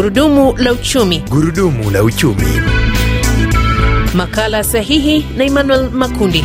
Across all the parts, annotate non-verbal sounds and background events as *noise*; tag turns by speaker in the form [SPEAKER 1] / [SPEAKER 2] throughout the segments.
[SPEAKER 1] Gurudumu la uchumi.
[SPEAKER 2] Gurudumu la uchumi.
[SPEAKER 1] Makala sahihi na Emmanuel Makundi.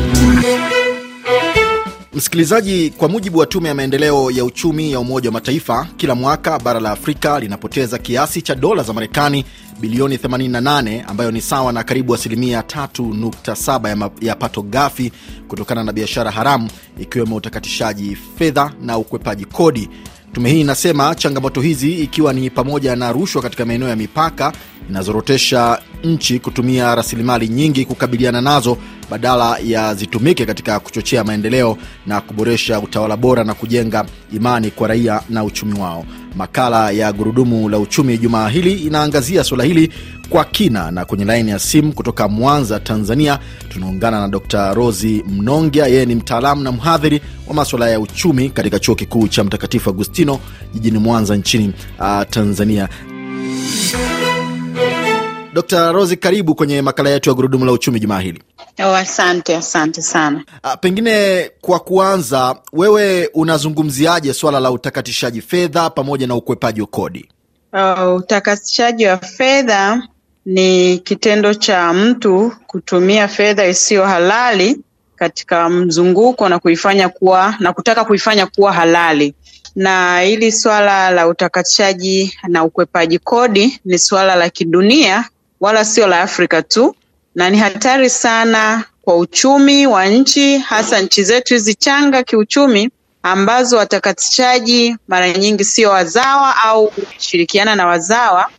[SPEAKER 3] Msikilizaji, kwa mujibu wa tume ya maendeleo ya uchumi ya Umoja wa Mataifa, kila mwaka bara la Afrika linapoteza kiasi cha dola za Marekani bilioni 88 ambayo ni sawa na karibu asilimia 3.7 ya, ya pato ghafi kutokana na biashara haramu ikiwemo utakatishaji fedha na ukwepaji kodi. Tume hii inasema changamoto hizi ikiwa ni pamoja na rushwa katika maeneo ya mipaka inazorotesha nchi kutumia rasilimali nyingi kukabiliana nazo badala ya zitumike katika kuchochea maendeleo na kuboresha utawala bora na kujenga imani kwa raia na uchumi wao. Makala ya Gurudumu la Uchumi jumaa hili inaangazia suala hili kwa kina, na kwenye laini ya simu kutoka Mwanza, Tanzania, tunaungana na Dr Rosi Mnongia. Yeye ni mtaalamu na mhadhiri wa maswala ya uchumi katika chuo kikuu cha Mtakatifu Agustino jijini Mwanza nchini uh, Tanzania. Dr Rose, karibu kwenye makala yetu ya Gurudumu la Uchumi jumaa hili.
[SPEAKER 4] Oh, asante asante sana.
[SPEAKER 3] A, Pengine kwa kuanza, wewe unazungumziaje swala la utakatishaji fedha pamoja na ukwepaji wa kodi?
[SPEAKER 4] Uh, utakatishaji wa fedha ni kitendo cha mtu kutumia fedha isiyo halali katika mzunguko na kuifanya kuwa na kutaka kuifanya kuwa halali. Na hili swala la utakatishaji na ukwepaji kodi ni swala la kidunia, wala sio la Afrika tu, na ni hatari sana kwa uchumi wa nchi, hasa nchi zetu hizi changa kiuchumi ambazo watakatishaji mara nyingi sio wazawa au kushirikiana na wazawa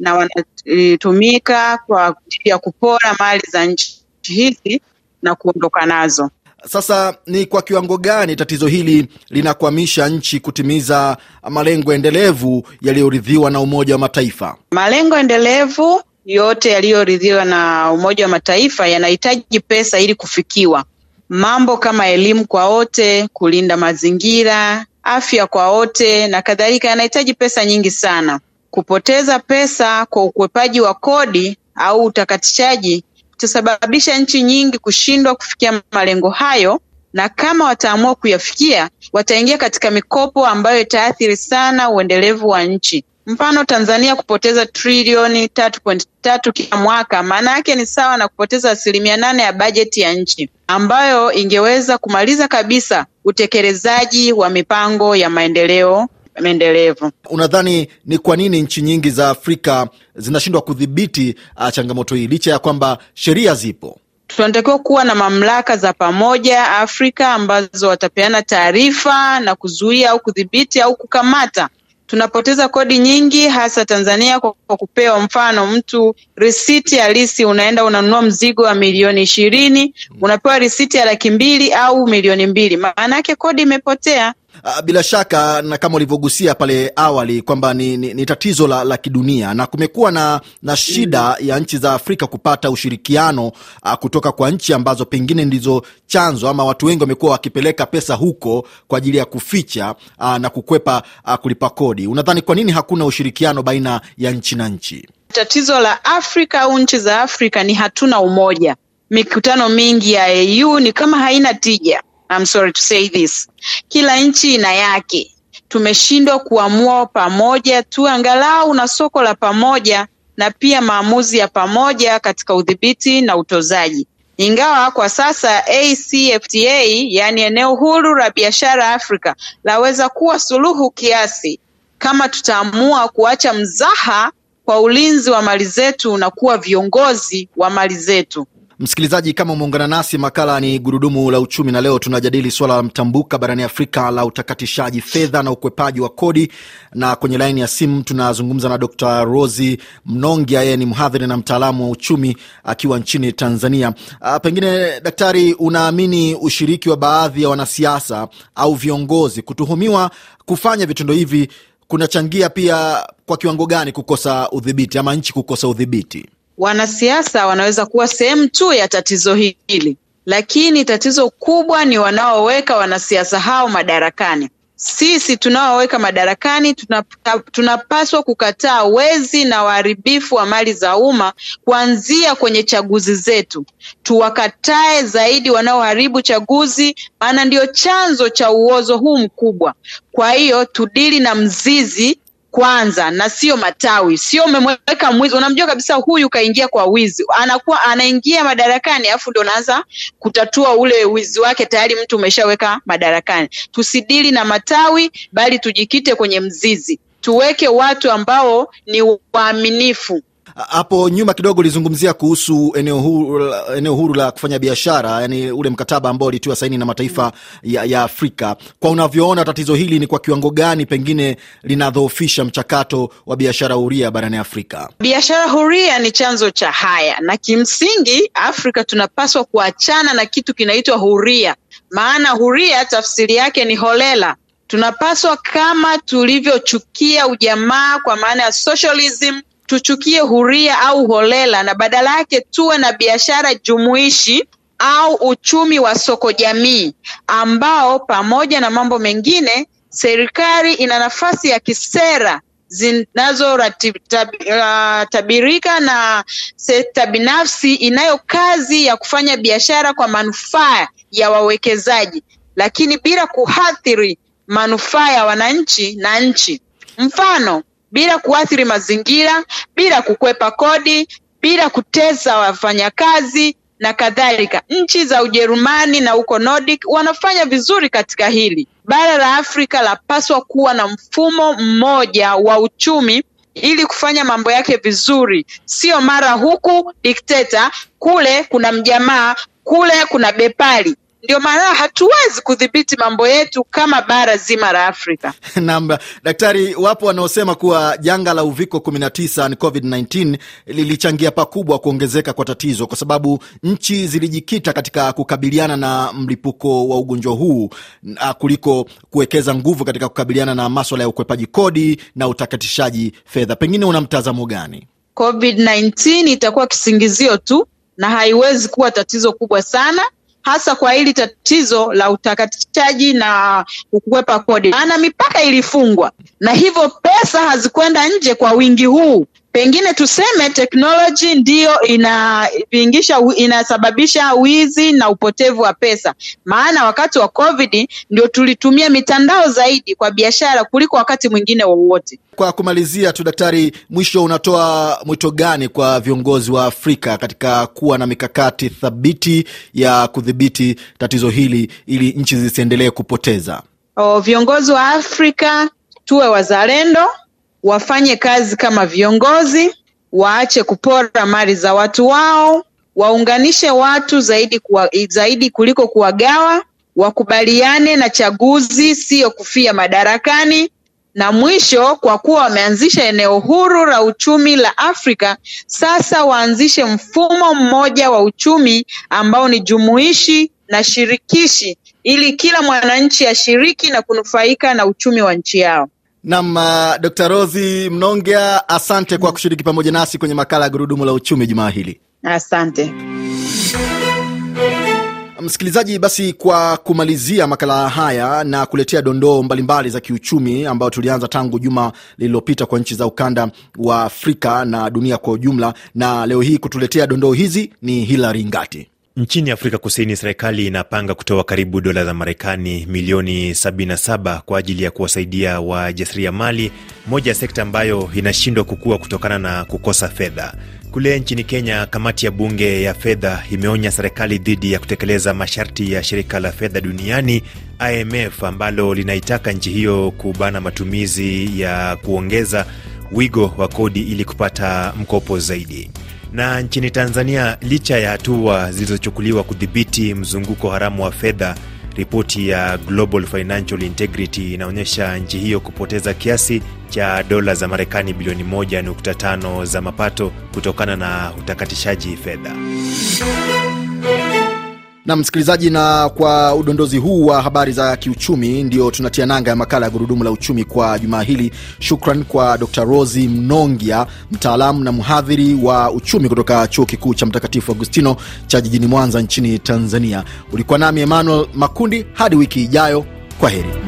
[SPEAKER 4] na wanatumika kwa ajili ya kupora mali za nchi hizi na kuondoka nazo.
[SPEAKER 3] Sasa ni kwa kiwango gani tatizo hili linakwamisha nchi kutimiza malengo endelevu yaliyoridhiwa na Umoja wa Mataifa?
[SPEAKER 4] Malengo endelevu yote yaliyoridhiwa na Umoja wa Mataifa yanahitaji pesa ili kufikiwa. Mambo kama elimu kwa wote, kulinda mazingira, afya kwa wote na kadhalika yanahitaji pesa nyingi sana. Kupoteza pesa kwa ukwepaji wa kodi au utakatishaji kutasababisha nchi nyingi kushindwa kufikia malengo hayo, na kama wataamua kuyafikia, wataingia katika mikopo ambayo itaathiri sana uendelevu wa nchi. Mfano, Tanzania kupoteza trilioni tatu pointi tatu kila mwaka, maana yake ni sawa na kupoteza asilimia nane ya bajeti ya nchi ambayo ingeweza kumaliza kabisa utekelezaji wa mipango ya maendeleo endelevu.
[SPEAKER 3] Unadhani ni kwa nini nchi nyingi za Afrika zinashindwa kudhibiti uh, changamoto hii licha ya kwamba sheria zipo?
[SPEAKER 4] tunatakiwa kuwa na mamlaka za pamoja Afrika ambazo watapeana taarifa na kuzuia au kudhibiti au kukamata. Tunapoteza kodi nyingi, hasa Tanzania, kwa kupewa mfano, mtu risiti halisi, unaenda unanunua mzigo wa milioni ishirini, unapewa risiti ya laki mbili au milioni mbili, maana yake kodi imepotea.
[SPEAKER 3] Uh, bila shaka na kama ulivyogusia pale awali kwamba ni, ni, ni tatizo la, la kidunia na kumekuwa na, na shida ya nchi za Afrika kupata ushirikiano a, kutoka kwa nchi ambazo pengine ndizo chanzo ama watu wengi wamekuwa wakipeleka pesa huko kwa ajili ya kuficha a, na kukwepa a, kulipa kodi. Unadhani kwa nini hakuna ushirikiano baina ya nchi na nchi?
[SPEAKER 4] Tatizo la Afrika au nchi za Afrika ni hatuna umoja. Mikutano mingi ya AU ni kama haina tija. I'm sorry to say this. Kila nchi ina yake. Tumeshindwa kuamua pamoja tu angalau na soko la pamoja na pia maamuzi ya pamoja katika udhibiti na utozaji. Ingawa kwa sasa ACFTA, yaani eneo huru la biashara Afrika, laweza kuwa suluhu kiasi kama tutaamua kuacha mzaha kwa ulinzi wa mali zetu na kuwa viongozi wa mali zetu.
[SPEAKER 3] Msikilizaji, kama umeungana nasi, makala ni gurudumu la uchumi, na leo tunajadili suala la mtambuka barani Afrika la utakatishaji fedha na ukwepaji wa kodi, na kwenye laini ya simu tunazungumza na Dr Rosi Mnongia. Yeye ni mhadhiri na mtaalamu wa uchumi akiwa nchini Tanzania. A, pengine daktari, unaamini ushiriki wa baadhi ya wanasiasa au viongozi kutuhumiwa kufanya vitendo hivi kunachangia pia kwa kiwango gani kukosa udhibiti ama nchi kukosa udhibiti?
[SPEAKER 4] Wanasiasa wanaweza kuwa sehemu tu ya tatizo hili, lakini tatizo kubwa ni wanaoweka wanasiasa hao madarakani. Sisi tunaoweka madarakani tunapaswa kukataa wezi na waharibifu wa mali za umma kuanzia kwenye chaguzi zetu. Tuwakatae zaidi wanaoharibu chaguzi, maana ndio chanzo cha uozo huu mkubwa. Kwa hiyo tudili na mzizi kwanza na sio matawi, sio umemweka mwizi. Unamjua kabisa huyu kaingia kwa wizi, anakuwa anaingia madarakani, alafu ndo unaanza kutatua ule wizi wake, tayari mtu umeshaweka madarakani. Tusidili na matawi, bali tujikite kwenye mzizi, tuweke watu ambao ni waaminifu
[SPEAKER 3] hapo nyuma kidogo ulizungumzia kuhusu eneo huru, eneo huru la kufanya biashara, yani ule mkataba ambao ulitiwa saini na mataifa ya, ya Afrika. Kwa unavyoona tatizo hili ni kwa kiwango gani pengine linadhoofisha mchakato wa biashara huria barani Afrika?
[SPEAKER 4] Biashara huria ni chanzo cha haya, na kimsingi Afrika tunapaswa kuachana na kitu kinaitwa huria, maana huria tafsiri yake ni holela. Tunapaswa kama tulivyochukia ujamaa kwa maana ya socialism tuchukie huria au holela na badala yake tuwe na biashara jumuishi au uchumi wa soko jamii ambao pamoja na mambo mengine serikali ina nafasi ya kisera zinazotabirika na sekta binafsi inayo kazi ya kufanya biashara kwa manufaa ya wawekezaji, lakini bila kuathiri manufaa ya wananchi na nchi. Mfano, bila kuathiri mazingira, bila kukwepa kodi, bila kutesa wafanyakazi na kadhalika. Nchi za Ujerumani na huko Nordic wanafanya vizuri katika hili. Bara la Afrika lapaswa kuwa na mfumo mmoja wa uchumi ili kufanya mambo yake vizuri, sio mara huku dikteta, kule kuna mjamaa, kule kuna bepari. Ndio maana hatuwezi kudhibiti mambo yetu kama bara zima la Afrika. *laughs*
[SPEAKER 3] Naam, daktari, wapo wanaosema kuwa janga la uviko 19 ni COVID-19 lilichangia pakubwa kuongezeka kwa tatizo, kwa sababu nchi zilijikita katika kukabiliana na mlipuko wa ugonjwa huu kuliko kuwekeza nguvu katika kukabiliana na maswala ya ukwepaji kodi na utakatishaji fedha. Pengine una mtazamo gani?
[SPEAKER 4] COVID-19 itakuwa kisingizio tu na haiwezi kuwa tatizo kubwa sana hasa kwa hili tatizo la utakatishaji na kukwepa kodi, maana mipaka ilifungwa na hivyo pesa hazikwenda nje kwa wingi huu. Pengine tuseme teknoloji ndiyo inavingisha, inasababisha wizi na upotevu wa pesa, maana wakati wa COVID ndio tulitumia mitandao zaidi kwa biashara kuliko wakati mwingine wowote.
[SPEAKER 3] Kwa kumalizia tu, daktari, mwisho, unatoa mwito gani kwa viongozi wa Afrika katika kuwa na mikakati thabiti ya kudhibiti tatizo hili ili nchi zisiendelee kupoteza?
[SPEAKER 4] O, viongozi wa Afrika tuwe wazalendo, wafanye kazi kama viongozi, waache kupora mali za watu wao, waunganishe watu zaidi, kuwa, zaidi kuliko kuwagawa, wakubaliane na chaguzi, siyo kufia madarakani na mwisho, kwa kuwa wameanzisha eneo huru la uchumi la Afrika, sasa waanzishe mfumo mmoja wa uchumi ambao ni jumuishi na shirikishi, ili kila mwananchi ashiriki na kunufaika na uchumi wa nchi yao.
[SPEAKER 3] Nam uh, Dr. Rosi Mnongia, asante kwa kushiriki pamoja nasi kwenye makala ya gurudumu la uchumi jumaa hili.
[SPEAKER 4] Asante.
[SPEAKER 3] Msikilizaji, basi kwa kumalizia makala haya na kuletea dondoo mbalimbali za kiuchumi ambayo tulianza tangu juma lililopita kwa nchi za ukanda wa Afrika na dunia kwa ujumla, na leo hii kutuletea dondoo hizi ni Hilary Ngati.
[SPEAKER 2] Nchini Afrika Kusini, serikali inapanga kutoa karibu dola za Marekani milioni 77 kwa ajili ya kuwasaidia wajasiriamali, moja ya sekta ambayo inashindwa kukua kutokana na kukosa fedha. Kule nchini Kenya, kamati ya bunge ya fedha imeonya serikali dhidi ya kutekeleza masharti ya shirika la fedha duniani IMF ambalo linaitaka nchi hiyo kubana matumizi ya kuongeza wigo wa kodi ili kupata mkopo zaidi. Na nchini Tanzania, licha ya hatua zilizochukuliwa kudhibiti mzunguko haramu wa fedha, ripoti ya Global Financial Integrity inaonyesha nchi hiyo kupoteza kiasi cha dola za Marekani bilioni 1.5 za mapato kutokana na utakatishaji fedha.
[SPEAKER 3] Na msikilizaji, na kwa udondozi huu wa habari za kiuchumi, ndio tunatia nanga ya makala ya gurudumu la uchumi kwa jumaa hili. Shukran kwa Dr Rosi Mnongia, mtaalamu na mhadhiri wa uchumi kutoka chuo kikuu cha Mtakatifu Agustino cha jijini Mwanza nchini Tanzania. Ulikuwa nami Emmanuel Makundi, hadi wiki ijayo, kwa heri.